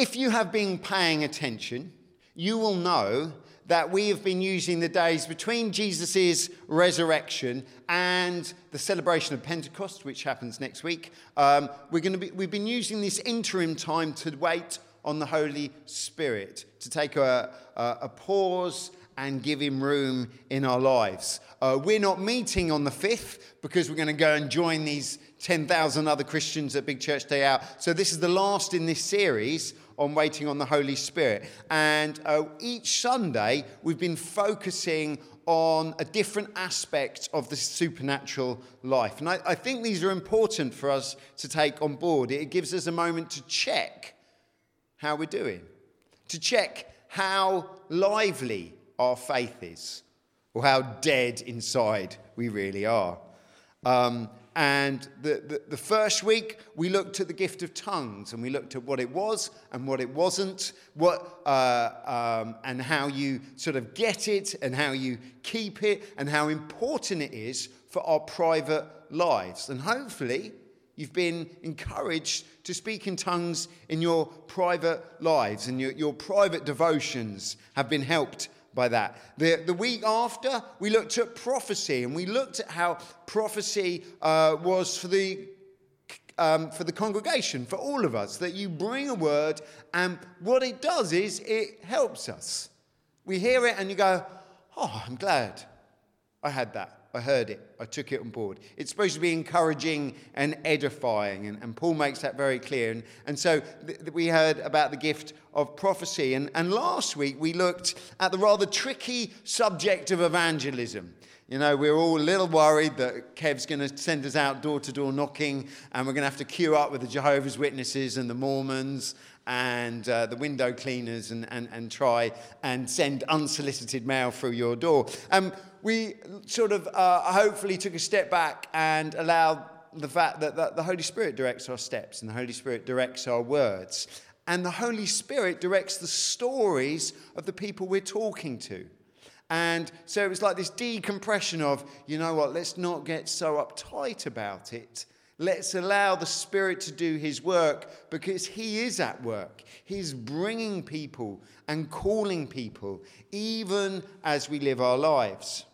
if you have been paying attention, you will know that we have been using the days between Jesus' resurrection and the celebration of Pentecost, which happens next week. Um, we're going to be, we've been using this interim time to wait on the Holy Spirit, to take a, a, a pause and give him room in our lives. Uh, we're not meeting on the 5th because we're going to go and join these 10,000 other Christians at Big Church Day Out. So, this is the last in this series on waiting on the Holy Spirit. And uh, each Sunday, we've been focusing on a different aspect of the supernatural life. And I, I think these are important for us to take on board. It gives us a moment to check how we're doing, to check how lively our faith is or how dead inside we really are. Um, and the, the, the, first week, we looked at the gift of tongues and we looked at what it was and what it wasn't, what, uh, um, and how you sort of get it and how you keep it and how important it is for our private lives. And hopefully, you've been encouraged to speak in tongues in your private lives and your, your private devotions have been helped by that. The, the week after, we looked at prophecy and we looked at how prophecy uh, was for the um, for the congregation, for all of us, that you bring a word, and what it does is it helps us. We hear it and you go, Oh, I'm glad I had that. I heard it. I took it on board. It's supposed to be encouraging and edifying, and, and Paul makes that very clear. And, and so th- we heard about the gift of prophecy. And, and last week we looked at the rather tricky subject of evangelism. You know, we're all a little worried that Kev's going to send us out door to door knocking, and we're going to have to queue up with the Jehovah's Witnesses and the Mormons and uh, the window cleaners and, and, and try and send unsolicited mail through your door. Um, we sort of uh, hopefully took a step back and allowed the fact that, that the Holy Spirit directs our steps and the Holy Spirit directs our words. And the Holy Spirit directs the stories of the people we're talking to. And so it was like this decompression of, you know what, let's not get so uptight about it. Let's allow the Spirit to do His work because He is at work. He's bringing people and calling people, even as we live our lives.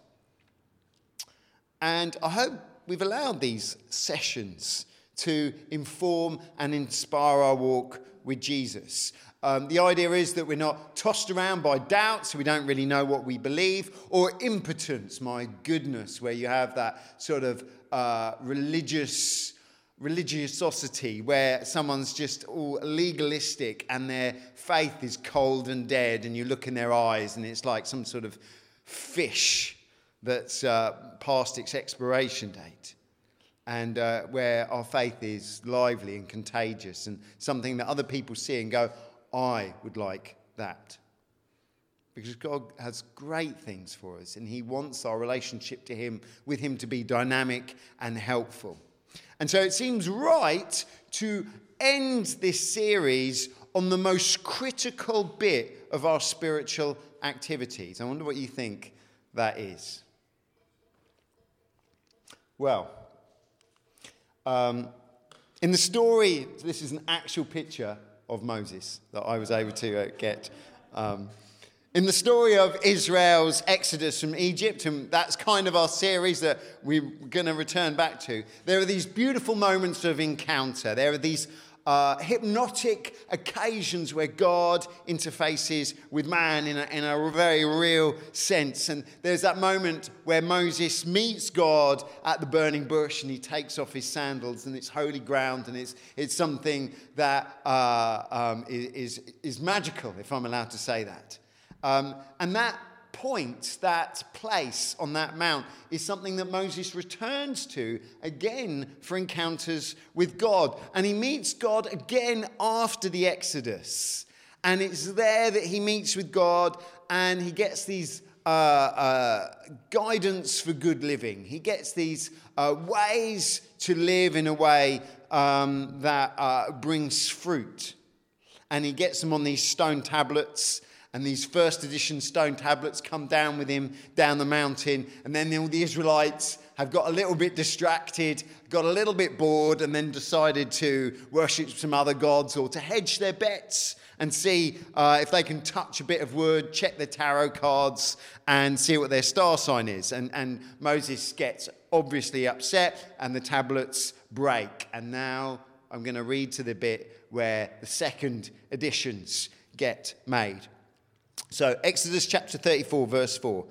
And I hope we've allowed these sessions to inform and inspire our walk with Jesus. Um, the idea is that we're not tossed around by doubts, so we don't really know what we believe, or impotence, my goodness, where you have that sort of uh, religious religiosity where someone's just all legalistic and their faith is cold and dead, and you look in their eyes and it's like some sort of fish that's uh, past its expiration date and uh, where our faith is lively and contagious and something that other people see and go, I would like that. Because God has great things for us and He wants our relationship to Him with Him to be dynamic and helpful. And so it seems right to end this series on the most critical bit of our spiritual activities. I wonder what you think that is. Well, um, in the story, this is an actual picture of Moses that I was able to uh, get. Um, in the story of Israel's exodus from Egypt, and that's kind of our series that we're going to return back to, there are these beautiful moments of encounter. There are these uh, hypnotic occasions where God interfaces with man in a, in a very real sense. And there's that moment where Moses meets God at the burning bush and he takes off his sandals, and it's holy ground, and it's, it's something that uh, um, is, is magical, if I'm allowed to say that. Um, and that point, that place on that mount, is something that Moses returns to again for encounters with God. And he meets God again after the Exodus. And it's there that he meets with God and he gets these uh, uh, guidance for good living. He gets these uh, ways to live in a way um, that uh, brings fruit. And he gets them on these stone tablets and these first edition stone tablets come down with him down the mountain. And then all the Israelites have got a little bit distracted, got a little bit bored, and then decided to worship some other gods or to hedge their bets and see uh, if they can touch a bit of wood, check their tarot cards, and see what their star sign is. And, and Moses gets obviously upset, and the tablets break. And now I'm going to read to the bit where the second editions get made. So, Exodus chapter 34, verse 4.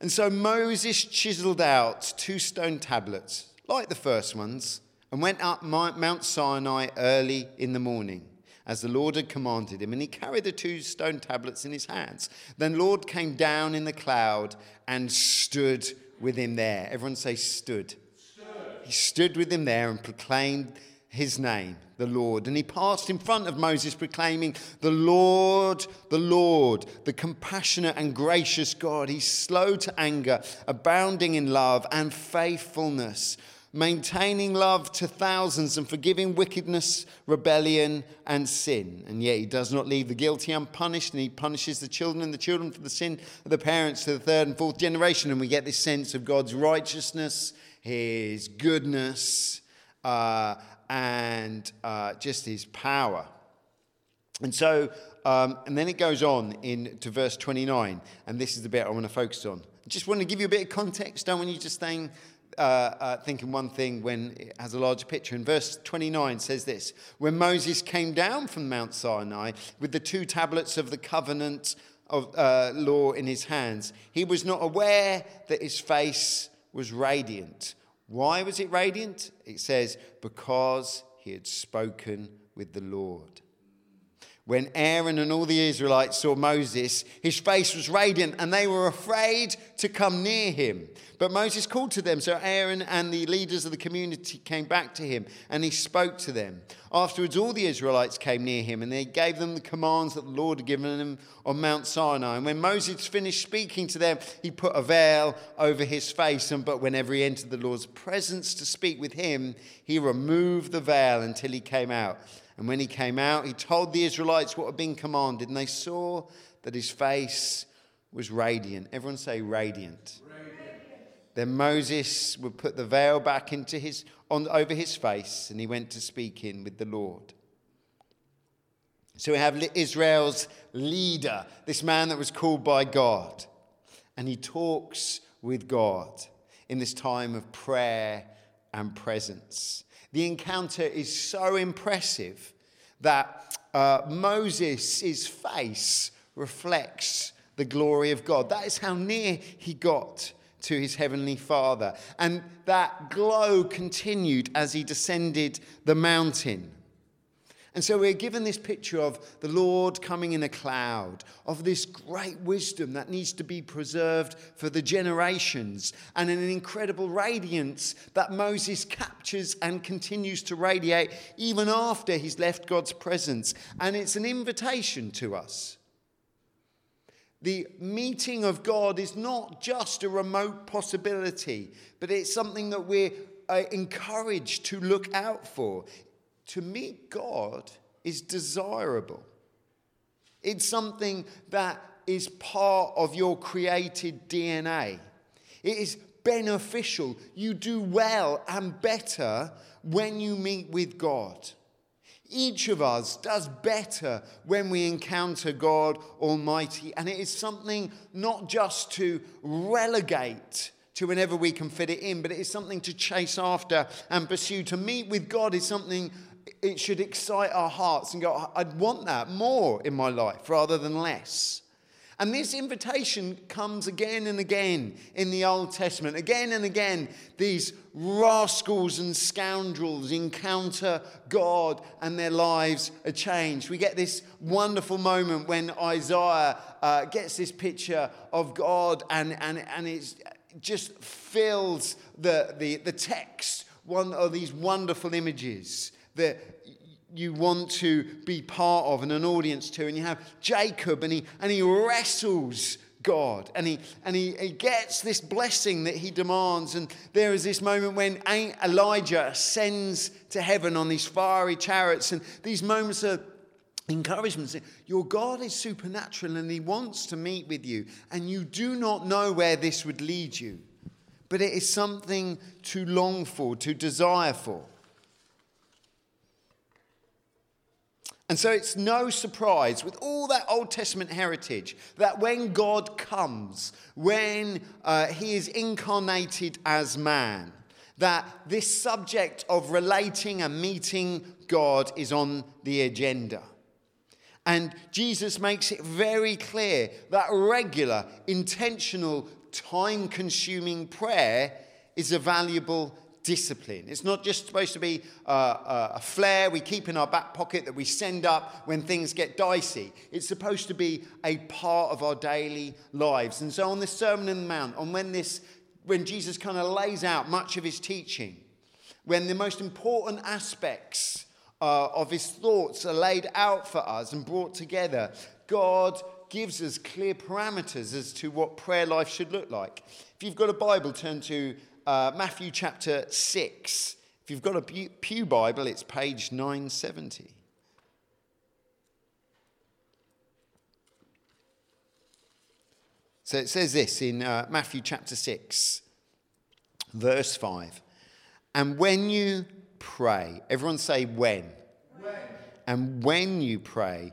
And so Moses chiseled out two stone tablets, like the first ones, and went up Mount Sinai early in the morning, as the Lord had commanded him. And he carried the two stone tablets in his hands. Then Lord came down in the cloud and stood with him there. Everyone say, stood. stood. He stood with him there and proclaimed his name, the Lord. And he passed in front of Moses, proclaiming, The Lord, the Lord, the compassionate and gracious God. He's slow to anger, abounding in love and faithfulness, maintaining love to thousands and forgiving wickedness, rebellion, and sin. And yet he does not leave the guilty unpunished, and he punishes the children and the children for the sin of the parents to the third and fourth generation. And we get this sense of God's righteousness, his goodness. Uh, and uh, just his power. And so, um, and then it goes on into verse 29, and this is the bit I want to focus on. Just want to give you a bit of context. Don't want you just staying, uh, uh, thinking one thing when it has a larger picture. And verse 29 says this When Moses came down from Mount Sinai with the two tablets of the covenant of uh, law in his hands, he was not aware that his face was radiant why was it radiant? It says, because he had spoken with the Lord. When Aaron and all the Israelites saw Moses, his face was radiant and they were afraid to come near him. But Moses called to them, so Aaron and the leaders of the community came back to him and he spoke to them. Afterwards, all the Israelites came near him and they gave them the commands that the Lord had given them on Mount Sinai. And when Moses finished speaking to them, he put a veil over his face. And but whenever he entered the Lord's presence to speak with him, he removed the veil until he came out. And when he came out, he told the Israelites what had been commanded, and they saw that his face was radiant. Everyone say radiant. radiant. Then Moses would put the veil back into his, on, over his face, and he went to speak in with the Lord. So we have Israel's leader, this man that was called by God, and he talks with God in this time of prayer and presence. The encounter is so impressive that uh, Moses' face reflects the glory of God. That is how near he got to his heavenly Father. And that glow continued as he descended the mountain. And so we're given this picture of the Lord coming in a cloud, of this great wisdom that needs to be preserved for the generations, and an incredible radiance that Moses captures and continues to radiate even after he's left God's presence. And it's an invitation to us. The meeting of God is not just a remote possibility, but it's something that we're uh, encouraged to look out for to meet God is desirable. It's something that is part of your created DNA. It is beneficial. You do well and better when you meet with God. Each of us does better when we encounter God Almighty. And it is something not just to relegate to whenever we can fit it in, but it is something to chase after and pursue. To meet with God is something it should excite our hearts and go, I'd want that more in my life rather than less. And this invitation comes again and again in the Old Testament. Again and again, these rascals and scoundrels encounter God and their lives are changed. We get this wonderful moment when Isaiah uh, gets this picture of God and, and, and it just fills the, the, the text one of these wonderful images that you want to be part of and an audience to. And you have Jacob, and he, and he wrestles God, and, he, and he, he gets this blessing that he demands. And there is this moment when Elijah ascends to heaven on these fiery chariots, and these moments of encouragement. Your God is supernatural, and he wants to meet with you, and you do not know where this would lead you. But it is something to long for, to desire for. And so it's no surprise with all that Old Testament heritage that when God comes, when uh, he is incarnated as man, that this subject of relating and meeting God is on the agenda. And Jesus makes it very clear that regular, intentional, time consuming prayer is a valuable discipline. It's not just supposed to be uh, uh, a flare we keep in our back pocket that we send up when things get dicey. It's supposed to be a part of our daily lives. And so on this Sermon on the Mount, on when this, when Jesus kind of lays out much of his teaching, when the most important aspects uh, of his thoughts are laid out for us and brought together, God gives us clear parameters as to what prayer life should look like. If you've got a Bible, turn to uh, Matthew chapter 6. If you've got a Pew Bible, it's page 970. So it says this in uh, Matthew chapter 6, verse 5. And when you pray, everyone say when. when. And when you pray,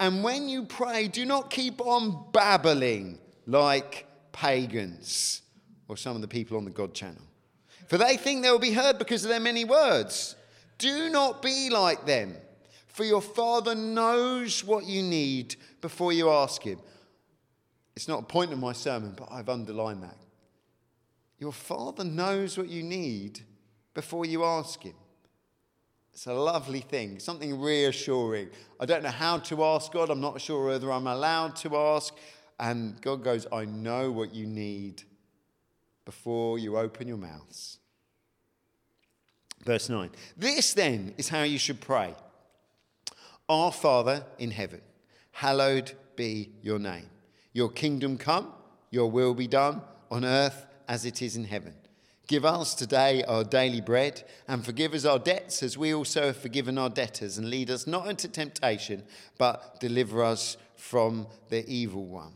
And when you pray, do not keep on babbling like pagans or some of the people on the God channel. For they think they will be heard because of their many words. Do not be like them, for your Father knows what you need before you ask Him. It's not a point of my sermon, but I've underlined that. Your Father knows what you need before you ask Him. It's a lovely thing, something reassuring. I don't know how to ask God. I'm not sure whether I'm allowed to ask. And God goes, I know what you need before you open your mouths. Verse 9. This then is how you should pray Our Father in heaven, hallowed be your name. Your kingdom come, your will be done on earth as it is in heaven. Give us today our daily bread, and forgive us our debts as we also have forgiven our debtors. And lead us not into temptation, but deliver us from the evil one.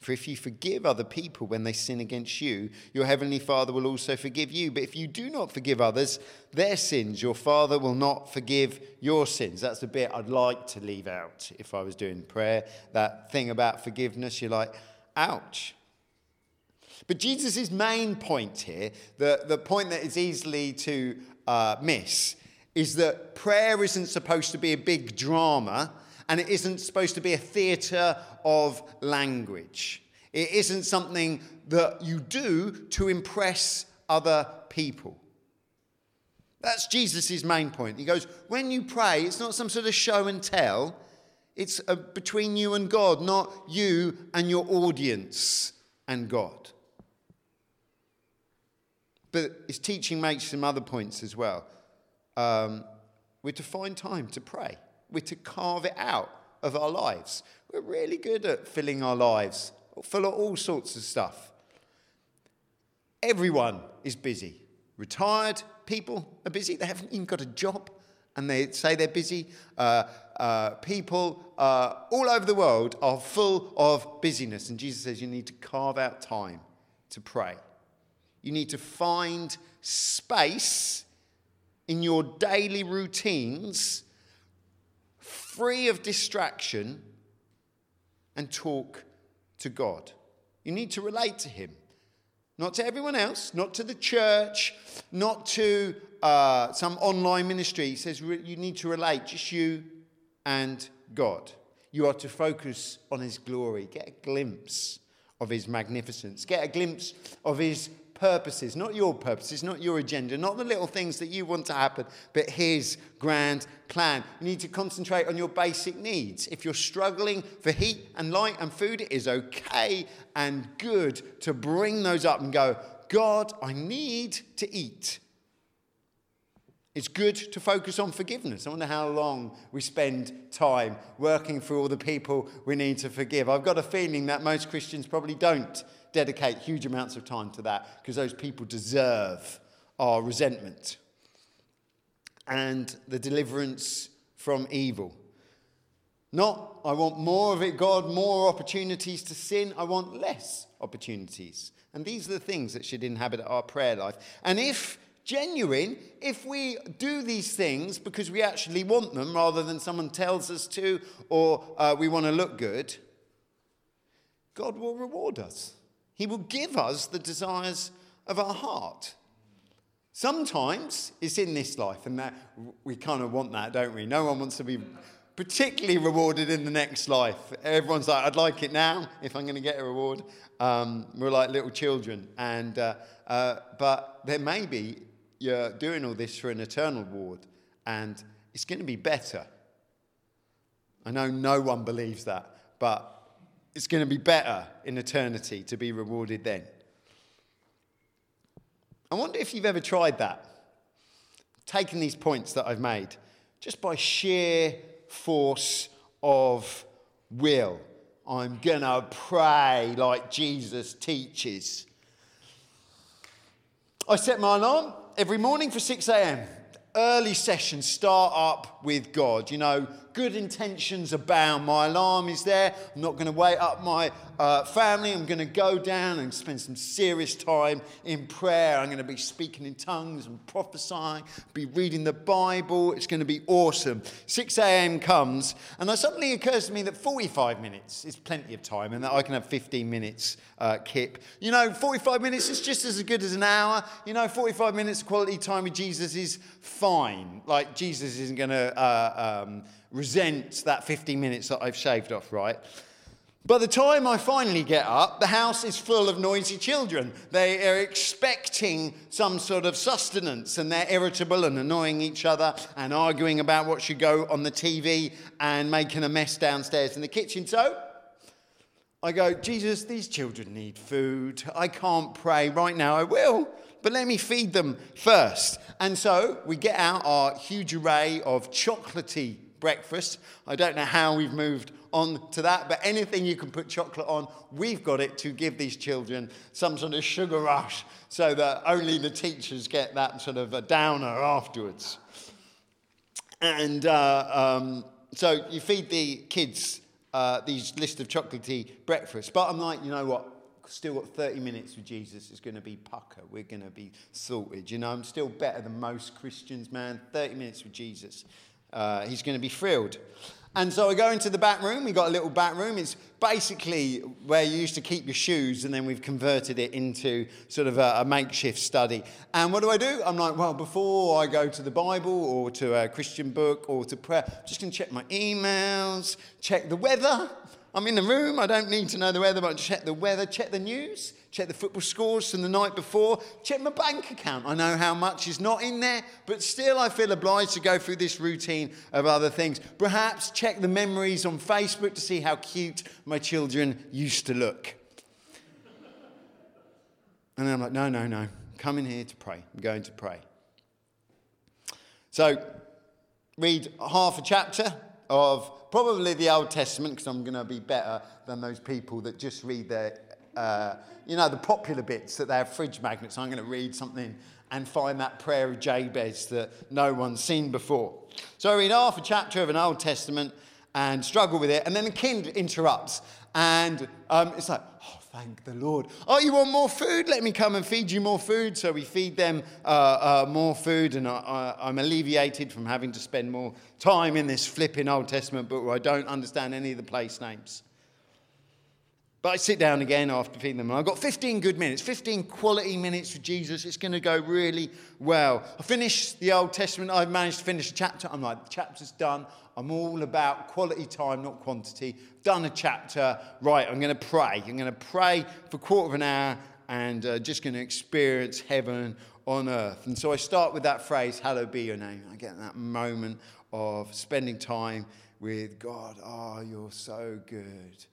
For if you forgive other people when they sin against you, your heavenly Father will also forgive you. But if you do not forgive others their sins, your Father will not forgive your sins. That's the bit I'd like to leave out if I was doing prayer. That thing about forgiveness, you're like, ouch. But Jesus' main point here, the, the point that is easily to uh, miss, is that prayer isn't supposed to be a big drama and it isn't supposed to be a theatre of language. It isn't something that you do to impress other people. That's Jesus' main point. He goes, when you pray, it's not some sort of show and tell. It's uh, between you and God, not you and your audience and God. But his teaching makes some other points as well. Um, we're to find time to pray, we're to carve it out of our lives. We're really good at filling our lives full of all sorts of stuff. Everyone is busy. Retired people are busy, they haven't even got a job and they say they're busy. Uh, uh, people uh, all over the world are full of busyness, and Jesus says you need to carve out time to pray. You need to find space in your daily routines, free of distraction, and talk to God. You need to relate to Him. Not to everyone else, not to the church, not to uh, some online ministry. He says you need to relate, just you and God. You are to focus on His glory, get a glimpse of His magnificence, get a glimpse of His purposes, not your purposes, not your agenda, not the little things that you want to happen, but His grand plan. You need to concentrate on your basic needs. If you're struggling for heat and light and food, it is okay and good to bring those up and go, God, I need to eat. It's good to focus on forgiveness. I wonder how long we spend time working for all the people we need to forgive. I've got a feeling that most Christians probably don't dedicate huge amounts of time to that because those people deserve our resentment and the deliverance from evil. Not, I want more of it, God, more opportunities to sin. I want less opportunities. And these are the things that should inhabit our prayer life. And if genuine if we do these things because we actually want them rather than someone tells us to or uh, we want to look good, God will reward us. He will give us the desires of our heart. Sometimes it's in this life, and that we kind of want that, don't we? No one wants to be particularly rewarded in the next life. Everyone's like, I'd like it now if I'm going to get a reward. Um, we're like little children, and uh, uh, but there may be you're doing all this for an eternal reward, and it's going to be better. I know no one believes that, but it's going to be better in eternity to be rewarded then. I wonder if you've ever tried that. taking these points that I've made just by sheer force of will. I'm going to pray like Jesus teaches. I set my alarm every morning for 6 a.m. Early sessions start up with God. You know, good intentions abound. My alarm is there. I'm not going to wake up my uh, family. I'm going to go down and spend some serious time in prayer. I'm going to be speaking in tongues and prophesying, be reading the Bible. It's going to be awesome. 6 a.m. comes, and it suddenly occurs to me that 45 minutes is plenty of time and that I can have 15 minutes uh, kip. You know, 45 minutes is just as good as an hour. You know, 45 minutes of quality time with Jesus is fine. Like, Jesus isn't going to. Uh, um, resent that 15 minutes that I've shaved off, right? By the time I finally get up, the house is full of noisy children. They are expecting some sort of sustenance and they're irritable and annoying each other and arguing about what should go on the TV and making a mess downstairs in the kitchen. So I go, Jesus, these children need food. I can't pray right now. I will, but let me feed them first. And so we get out our huge array of chocolatey breakfast. I don't know how we've moved on to that, but anything you can put chocolate on, we've got it to give these children some sort of sugar rush so that only the teachers get that sort of a downer afterwards. And uh, um, so you feed the kids uh, these list of chocolatey breakfasts. But I'm like, you know what? Still got 30 minutes with Jesus. It's going to be pucker. We're going to be sorted. You know, I'm still better than most Christians, man. 30 minutes with Jesus uh, he's going to be thrilled. And so I go into the back room. We've got a little back room. It's basically where you used to keep your shoes, and then we've converted it into sort of a, a, makeshift study. And what do I do? I'm like, well, before I go to the Bible or to a Christian book or to prayer, I'm just going to check my emails, check the weather. I'm in the room. I don't need to know the weather, but I check the weather, check the news, check the football scores from the night before, check my bank account. I know how much is not in there, but still I feel obliged to go through this routine of other things. Perhaps check the memories on Facebook to see how cute my children used to look. And then I'm like, no, no, no. Come in here to pray. I'm going to pray. So, read half a chapter of probably the Old Testament, because I'm going to be better than those people that just read their uh, you know, the popular bits that they have fridge magnets. I'm going to read something and find that prayer of Jabez that no one's seen before. So I read half a chapter of an Old Testament and struggle with it, and then the kind interrupts, and um, it's like, oh, thank the Lord. Oh, you want more food? Let me come and feed you more food. So we feed them uh, uh, more food, and I, am alleviated from having to spend more time in this flipping Old Testament book where I don't understand any of the place names. But I sit down again after feeding them, and I've got 15 good minutes, 15 quality minutes with Jesus. It's going to go really well. I finish the Old Testament. I've managed to finish a chapter. I'm like, the chapter's done. I'm all about quality time, not quantity. Done a chapter. Right, I'm going to pray. I'm going to pray for a quarter of an hour and uh, just going to experience heaven on earth. And so I start with that phrase, Hallowed be your name. I get that moment of spending time with God. Oh, you're so good.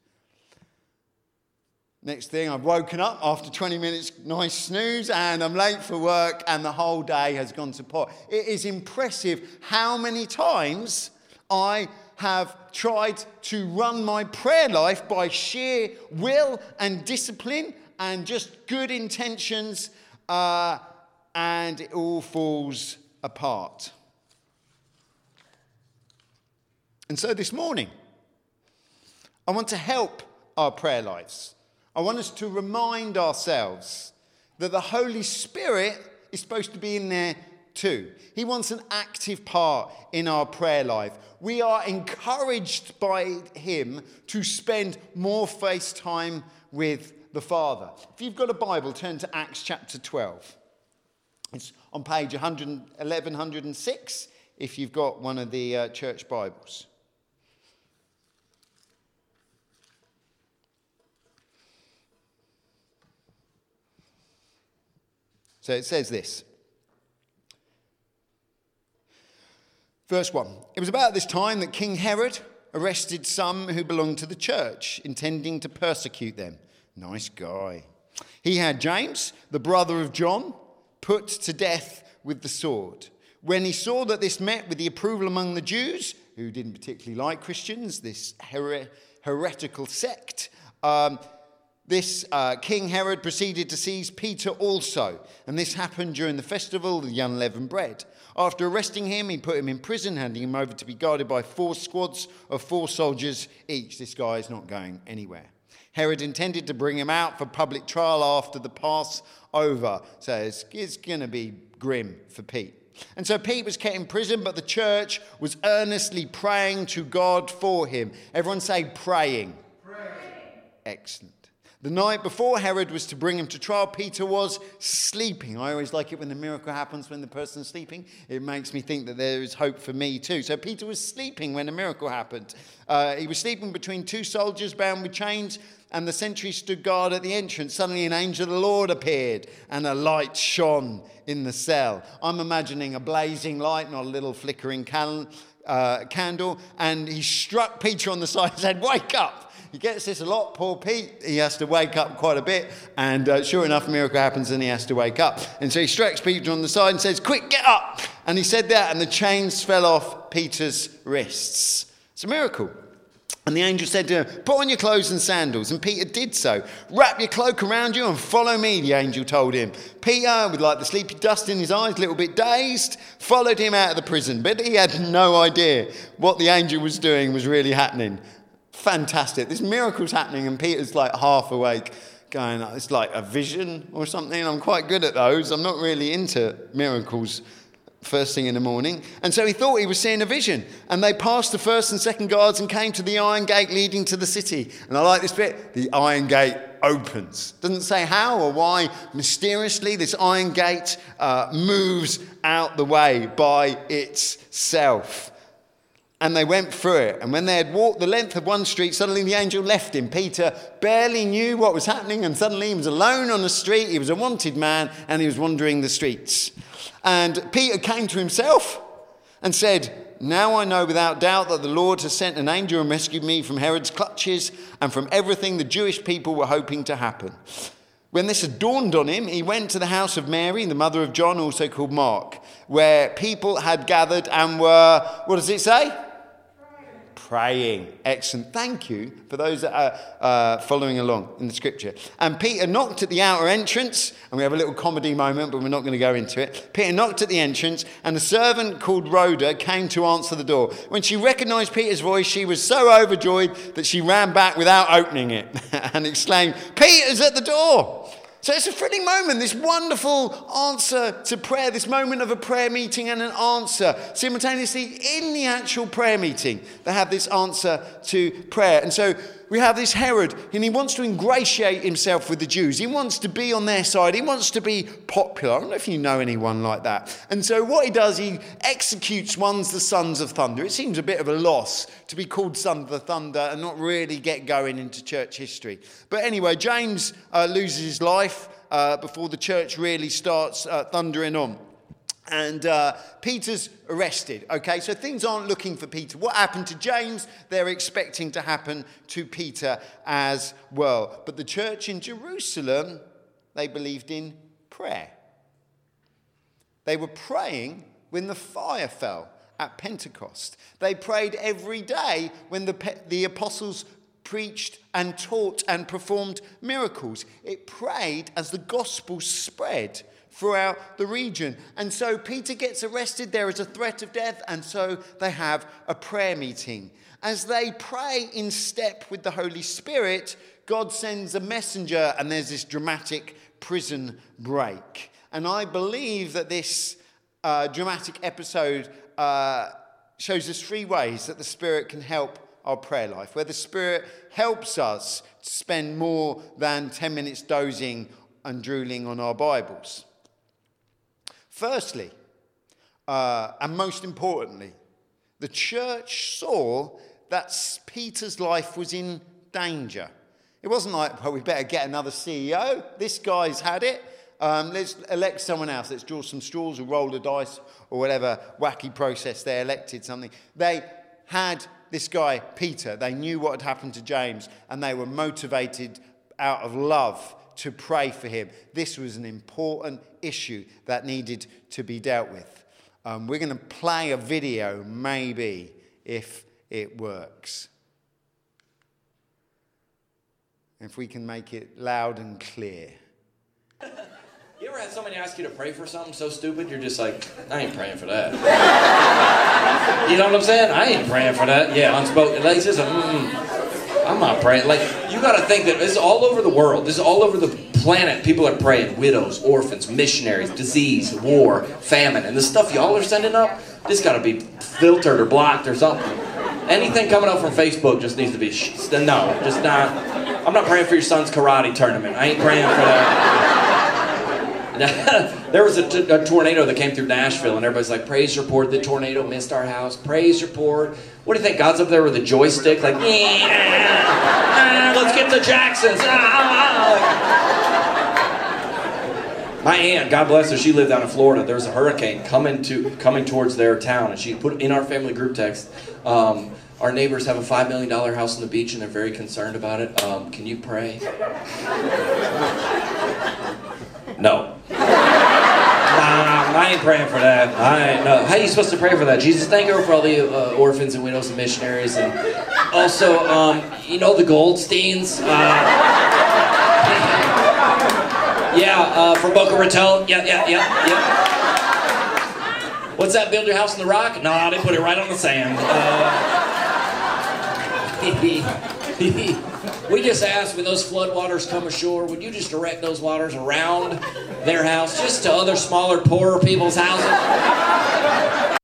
Next thing, I've woken up after 20 minutes, nice snooze, and I'm late for work, and the whole day has gone to pot. It is impressive how many times I have tried to run my prayer life by sheer will and discipline and just good intentions, uh, and it all falls apart. And so this morning, I want to help our prayer lives. I want us to remind ourselves that the Holy Spirit is supposed to be in there too. He wants an active part in our prayer life. We are encouraged by Him to spend more face time with the Father. If you've got a Bible, turn to Acts chapter 12. It's on page 11, 106 if you've got one of the uh, church Bibles. So it says this. Verse 1 It was about this time that King Herod arrested some who belonged to the church, intending to persecute them. Nice guy. He had James, the brother of John, put to death with the sword. When he saw that this met with the approval among the Jews, who didn't particularly like Christians, this her- heretical sect, um, this uh, King Herod proceeded to seize Peter also, and this happened during the festival of the unleavened bread. After arresting him, he put him in prison, handing him over to be guarded by four squads of four soldiers each. This guy is not going anywhere. Herod intended to bring him out for public trial after the Passover, so it's, it's going to be grim for Pete. And so Pete was kept in prison, but the church was earnestly praying to God for him. Everyone say praying. Praying. Excellent. The night before Herod was to bring him to trial, Peter was sleeping. I always like it when the miracle happens when the person's sleeping. It makes me think that there is hope for me too. So Peter was sleeping when the miracle happened. Uh, he was sleeping between two soldiers bound with chains, and the sentry stood guard at the entrance. Suddenly, an angel of the Lord appeared, and a light shone in the cell. I'm imagining a blazing light, not a little flickering can- uh, candle, and he struck Peter on the side and said, Wake up! He gets this a lot, poor Pete. He has to wake up quite a bit. And uh, sure enough, a miracle happens and he has to wake up. And so he strikes Peter on the side and says, Quick, get up. And he said that, and the chains fell off Peter's wrists. It's a miracle. And the angel said to him, Put on your clothes and sandals. And Peter did so. Wrap your cloak around you and follow me, the angel told him. Peter, with like the sleepy dust in his eyes, a little bit dazed, followed him out of the prison. But he had no idea what the angel was doing was really happening fantastic. This miracle's happening, and Peter's like half awake, going, it's like a vision or something. I'm quite good at those. I'm not really into miracles first thing in the morning. And so he thought he was seeing a vision. And they passed the first and second guards and came to the iron gate leading to the city. And I like this bit the iron gate opens. Doesn't say how or why. Mysteriously, this iron gate uh, moves out the way by itself and they went through it. And when they had walked the length of one street, suddenly the angel left him. Peter barely knew what was happening, and suddenly he was alone on the street. He was a wanted man, and he was wandering the streets. And Peter came to himself and said, Now I know without doubt that the Lord has sent an angel and rescued me from Herod's clutches and from everything the Jewish people were hoping to happen. When this had dawned on him, he went to the house of Mary, the mother of John, also called Mark, where people had gathered and were, what does it say? Praying. Excellent. Thank you for those that are uh, following along in the scripture. And Peter knocked at the outer entrance, and we have a little comedy moment, but we're not going to go into it. Peter knocked at the entrance, and a servant called Rhoda came to answer the door. When she recognized Peter's voice, she was so overjoyed that she ran back without opening it and exclaimed, Peter's at the door. So it's a thrilling moment, this wonderful answer to prayer, this moment of a prayer meeting and an answer simultaneously in the actual prayer meeting. They have this answer to prayer. And so we have this Herod, and he wants to ingratiate himself with the Jews. He wants to be on their side. He wants to be popular. I don't know if you know anyone like that. And so what he does, he executes one's the sons of thunder. It seems a bit of a loss to be called son of the thunder and not really get going into church history. But anyway, James uh, loses his life uh, before the church really starts uh, thundering on. And uh, Peter's arrested. Okay, so things aren't looking for Peter. What happened to James, they're expecting to happen to Peter as well. But the church in Jerusalem, they believed in prayer. They were praying when the fire fell at Pentecost. They prayed every day when the, the apostles preached and taught and performed miracles. It prayed as the gospel spread throughout the region. And so Peter gets arrested. There is a threat of death, and so they have a prayer meeting. As they pray in step with the Holy Spirit, God sends a messenger, and there's this dramatic prison break. And I believe that this uh, dramatic episode uh, shows us three ways that the Spirit can help our prayer life, where the Spirit helps us to spend more than 10 minutes dozing and drooling on our Bibles. Firstly, uh, and most importantly, the church saw that Peter's life was in danger. It wasn't like, well, we better get another CEO. This guy's had it. Um, let's elect someone else. Let's draw some straws or roll the dice or whatever wacky process they elected something. They had this guy, Peter. They knew what had happened to James and they were motivated out of love to pray for him. This was an important issue that needed to be dealt with. Um, we're going to play a video, maybe, if it works. If we can make it loud and clear. You ever had somebody ask you to pray for something so stupid, you're just like, I ain't praying for that. you know what I'm saying? I ain't praying for that. Yeah, unspoken. Like, it's just a, mm, I'm not praying. Like, you got to think that this is all over the world. This is all over the planet. People are praying. Widows, orphans, missionaries, disease, war, famine. And the stuff y'all are sending up, this got to be filtered or blocked or something. Anything coming up from Facebook just needs to be, sh- no, just not. I'm not praying for your son's karate tournament. I ain't praying for that. there was a, tornado that came through Nashville, and everybody's like, "Praise report! The tornado missed our house. Praise report!" What do you think? God's up there with a joystick, like, yeah, ah, "Let's get the Jacksons." Ah, ah, My aunt, God bless her, she lived down in Florida. There was a hurricane coming to coming towards their town, and she put in our family group text. Um, our neighbors have a $5 million house on the beach and they're very concerned about it. Um, can you pray? No. Nah, I ain't praying for that. I ain't, no. How are you supposed to pray for that? Jesus, thank you for all the uh, orphans and widows and missionaries. And also, um, you know the Goldsteins? Uh, yeah, uh, from Boca Raton. Yeah, yeah, yeah, yeah. What's that? Build your house in the rock? Nah, they put it right on the sand. Uh, We just ask when those floodwaters come ashore, would you just direct those waters around their house, just to other smaller, poorer people's houses?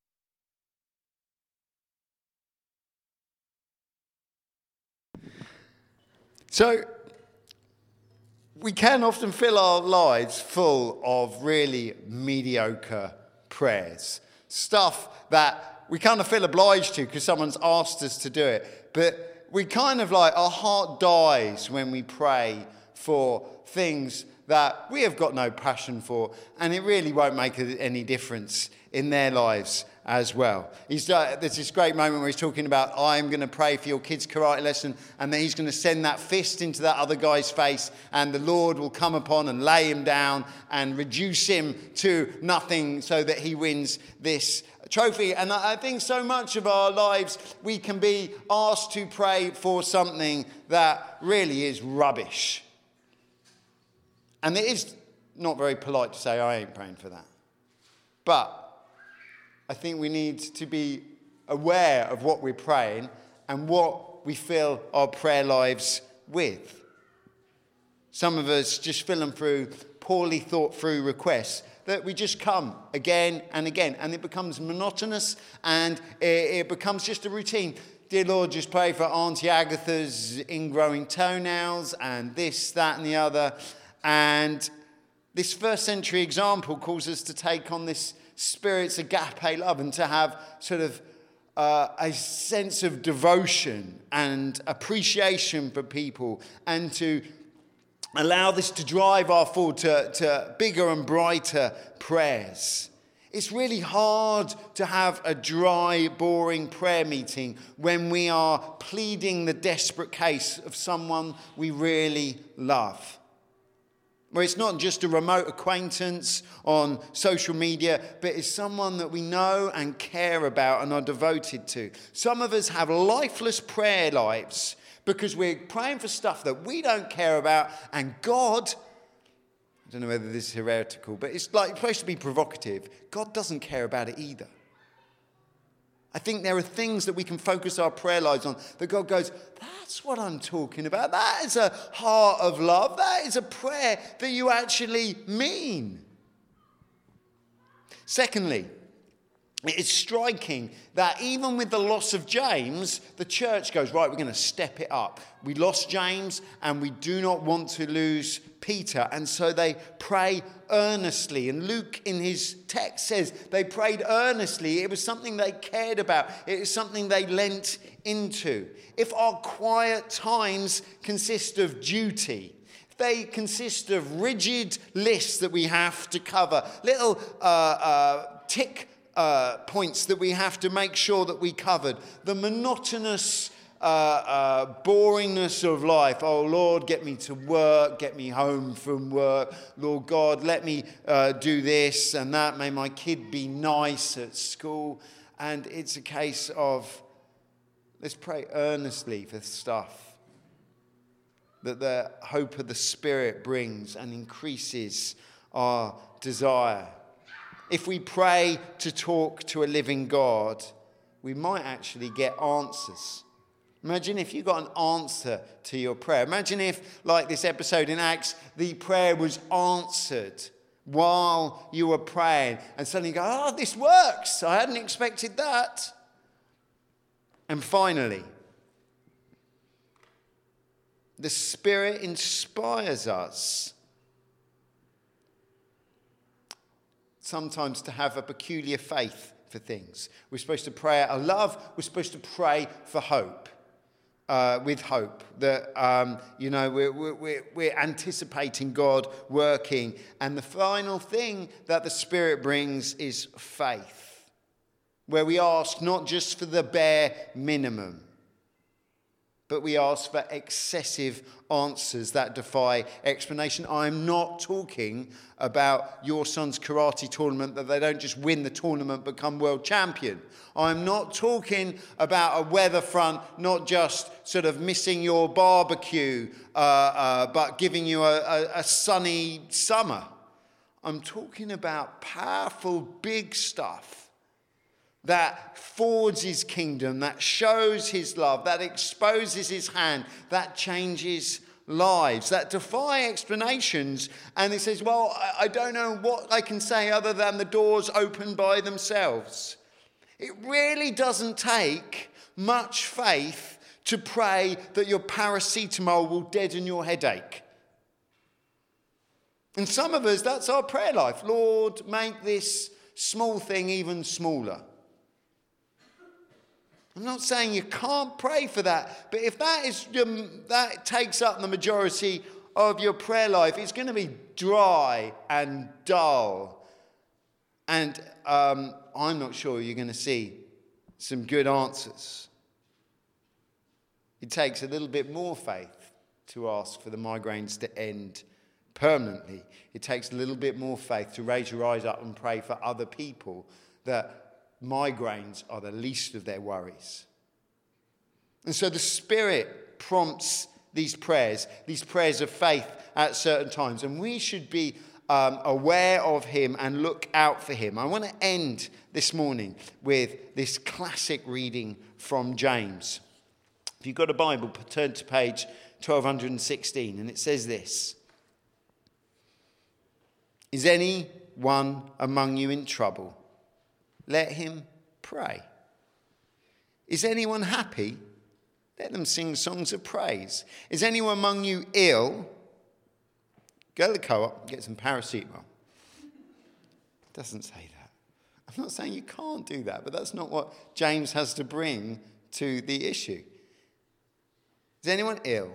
So, we can often fill our lives full of really mediocre prayers. Stuff that we kind of feel obliged to because someone's asked us to do it. But we kind of like, our heart dies when we pray for things that we have got no passion for, and it really won't make any difference in their lives as well. He's, uh, there's this great moment where he's talking about, I'm going to pray for your kid's karate lesson, and then he's going to send that fist into that other guy's face, and the Lord will come upon and lay him down and reduce him to nothing so that he wins this trophy. And I think so much of our lives, we can be asked to pray for something that really is rubbish. And it is not very polite to say, I ain't praying for that. But I think we need to be aware of what we're praying and what we fill our prayer lives with. Some of us just fill them through poorly thought through requests that we just come again and again, and it becomes monotonous and it, becomes just a routine. Dear Lord, just pray for Auntie Agatha's ingrowing toenails and this, that, and the other. And this first century example calls us to take on this spirit's agape love and to have sort of uh, a sense of devotion and appreciation for people and to allow this to drive our forward to, to bigger and brighter prayers. It's really hard to have a dry, boring prayer meeting when we are pleading the desperate case of someone we really love. Where it's not just a remote acquaintance on social media, but it's someone that we know and care about and are devoted to. Some of us have lifeless prayer lives because we're praying for stuff that we don't care about, and God I don't know whether this is heretical, but it's like supposed to be provocative. God doesn't care about it either. I think there are things that we can focus our prayer lives on that God goes, that's what I'm talking about. That is a heart of love. That is a prayer that you actually mean. Secondly, it's striking that even with the loss of James, the church goes, right, we're going to step it up. We lost James and we do not want to lose Peter. And so they pray earnestly. And Luke, in his text, says they prayed earnestly. It was something they cared about, it was something they lent into. If our quiet times consist of duty, they consist of rigid lists that we have to cover, little uh, uh, tick uh, points that we have to make sure that we covered. The monotonous uh, uh, boringness of life. Oh, Lord, get me to work, get me home from work. Lord God, let me uh, do this and that. May my kid be nice at school. And it's a case of let's pray earnestly for stuff that the hope of the Spirit brings and increases our desire if we pray to talk to a living God, we might actually get answers. Imagine if you got an answer to your prayer. Imagine if, like this episode in Acts, the prayer was answered while you were praying, and suddenly you go, Oh, this works. I hadn't expected that. And finally, the Spirit inspires us sometimes to have a peculiar faith for things. We're supposed to pray out of love, we're supposed to pray for hope. Uh, with hope that um, you know we're, we're, we're anticipating God working, and the final thing that the Spirit brings is faith, where we ask not just for the bare minimum, but we ask for excessive answers that defy explanation. I'm not talking about your son's karate tournament that they don't just win the tournament, become world champion. I'm not talking about a weather front, not just sort of missing your barbecue, uh, uh, but giving you a, a, a sunny summer. I'm talking about powerful, big stuff that forges his kingdom, that shows his love, that exposes his hand, that changes lives, that defy explanations. And he says, Well, I don't know what I can say other than the doors open by themselves. It really doesn't take much faith to pray that your paracetamol will deaden your headache. And some of us, that's our prayer life. Lord, make this small thing even smaller. I'm not saying you can't pray for that, but if that is that takes up the majority of your prayer life, it's going to be dry and dull, and um, I'm not sure you're going to see some good answers. It takes a little bit more faith to ask for the migraines to end permanently. It takes a little bit more faith to raise your eyes up and pray for other people that migraines are the least of their worries. And so the Spirit prompts these prayers, these prayers of faith at certain times. And we should be um, aware of Him and look out for Him. I want to end this morning with this classic reading from James. If you've got a Bible, turn to page 1216, and it says this Is anyone among you in trouble? Let him pray. Is anyone happy? Let them sing songs of praise. Is anyone among you ill? Go to the co op, get some paracetamol. Doesn't say that. I'm not saying you can't do that, but that's not what James has to bring to the issue. Is anyone ill?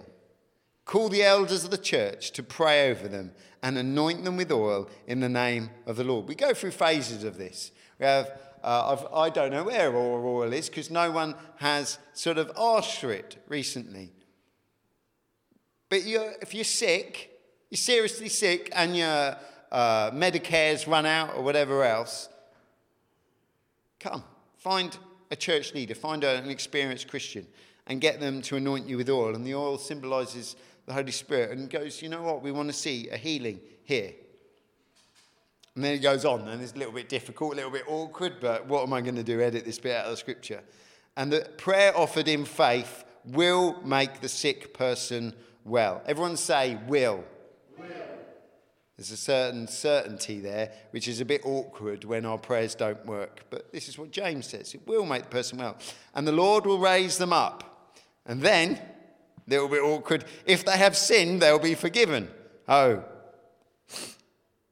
Call the elders of the church to pray over them and anoint them with oil in the name of the Lord. We go through phases of this. We have, uh, I don't know where oil is because no one has sort of asked for it recently. But you're, if you're sick, you're seriously sick and your uh, Medicare's run out or whatever else, come, find a church leader, find an experienced Christian and get them to anoint you with oil. And the oil symbolizes the Holy Spirit and goes, you know what, we want to see a healing here. And then it goes on, and it's a little bit difficult, a little bit awkward, but what am I going to do? Edit this bit out of the scripture. And the prayer offered in faith will make the sick person well. Everyone say, will. will. There's a certain certainty there, which is a bit awkward when our prayers don't work. But this is what James says it will make the person well. And the Lord will raise them up. And then a little bit awkward. If they have sinned, they'll be forgiven. Oh.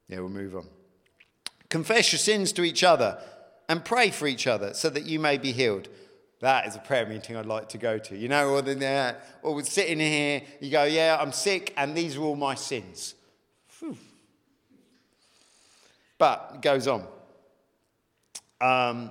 Yeah, we'll move on. Confess your sins to each other and pray for each other so that you may be healed. That is a prayer meeting I'd like to go to. You know, or, the, uh, or sitting here, you go, Yeah, I'm sick, and these are all my sins. Whew. But it goes on. Um,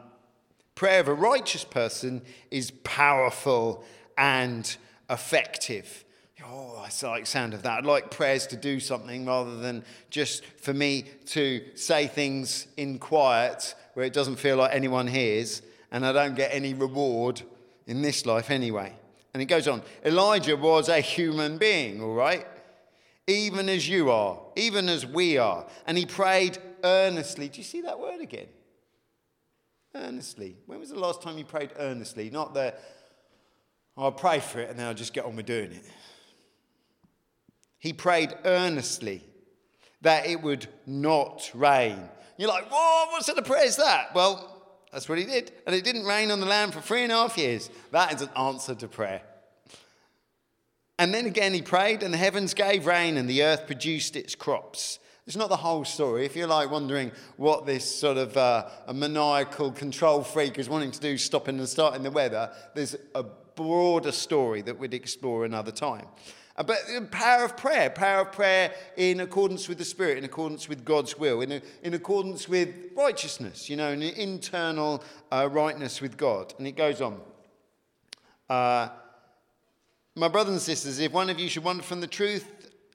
prayer of a righteous person is powerful and effective. Oh, I like sound of that. I'd like prayers to do something rather than just for me to say things in quiet where it doesn't feel like anyone hears and I don't get any reward in this life anyway. And it goes on. Elijah was a human being, all right? Even as you are, even as we are. And he prayed earnestly. Do you see that word again? Earnestly. When was the last time you prayed earnestly? Not that oh, I'll pray for it and then I'll just get on with doing it. He prayed earnestly that it would not rain. You're like, whoa, what sort of prayer is that? Well, that's what he did. And it didn't rain on the land for three and a half years. That is an answer to prayer. And then again, he prayed, and the heavens gave rain, and the earth produced its crops. It's not the whole story. If you're like wondering what this sort of uh, a maniacal control freak is wanting to do, stopping and starting the weather, there's a broader story that we'd explore another time. Uh, but the power of prayer, power of prayer in accordance with the Spirit, in accordance with God's will, in, in accordance with righteousness, you know, an internal uh, rightness with God. And it goes on. Uh, my brothers and sisters, if one of you should wander from the truth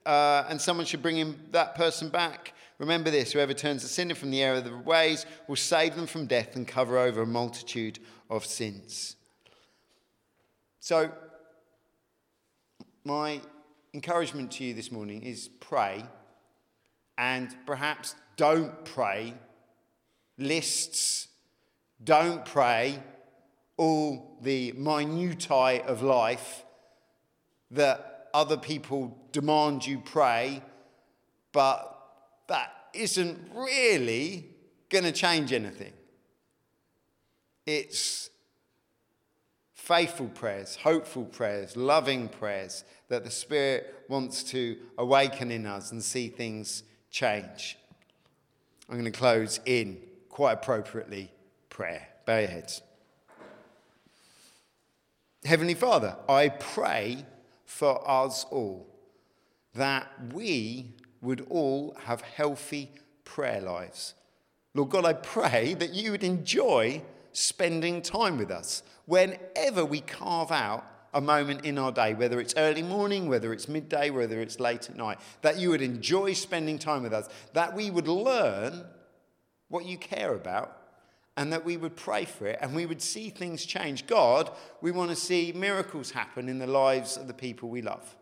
uh, and someone should bring him, that person back, remember this whoever turns a sinner from the error of the ways will save them from death and cover over a multitude of sins. So, my encouragement to you this morning is pray and perhaps don't pray lists, don't pray all the minutiae of life that other people demand you pray, but that isn't really going to change anything. It's faithful prayers, hopeful prayers, loving prayers that the Spirit wants to awaken in us and see things change. I'm going to close in quite appropriately prayer. Bow your heads. Heavenly Father, I pray for us all that we would all have healthy prayer lives. Lord God, I pray that you would enjoy spending time with us whenever we carve out a moment in our day, whether it's early morning, whether it's midday, whether it's late at night, that you would enjoy spending time with us, that we would learn what you care about, and that we would pray for it and we would see things change. God, we want to see miracles happen in the lives of the people we love.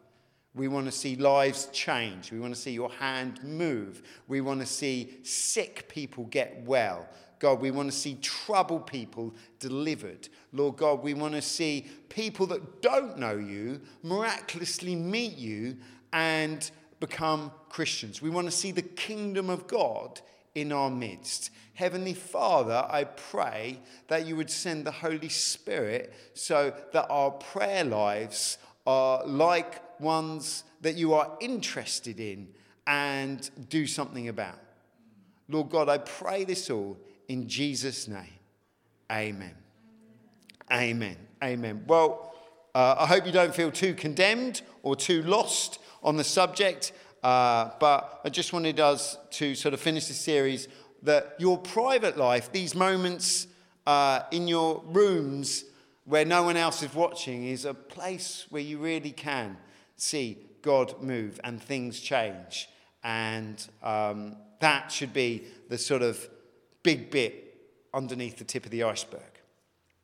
We want to see lives change. We want to see your hand move. We want to see sick people get well. God, we want to see troubled people delivered. Lord God, we want to see people that don't know you miraculously meet you and become Christians. We want to see the kingdom of God in our midst. Heavenly Father, I pray that you would send the Holy Spirit so that our prayer lives are like ones that you are interested in and do something about. Lord God, I pray this all in Jesus' name. Amen. Amen. Amen. Well, Uh, I hope you don't feel too condemned or too lost on the subject, uh, but I just wanted us to sort of finish the series that your private life, these moments uh, in your rooms where no one else is watching, is a place where you really can see God move and things change. And um, that should be the sort of big bit underneath the tip of the iceberg.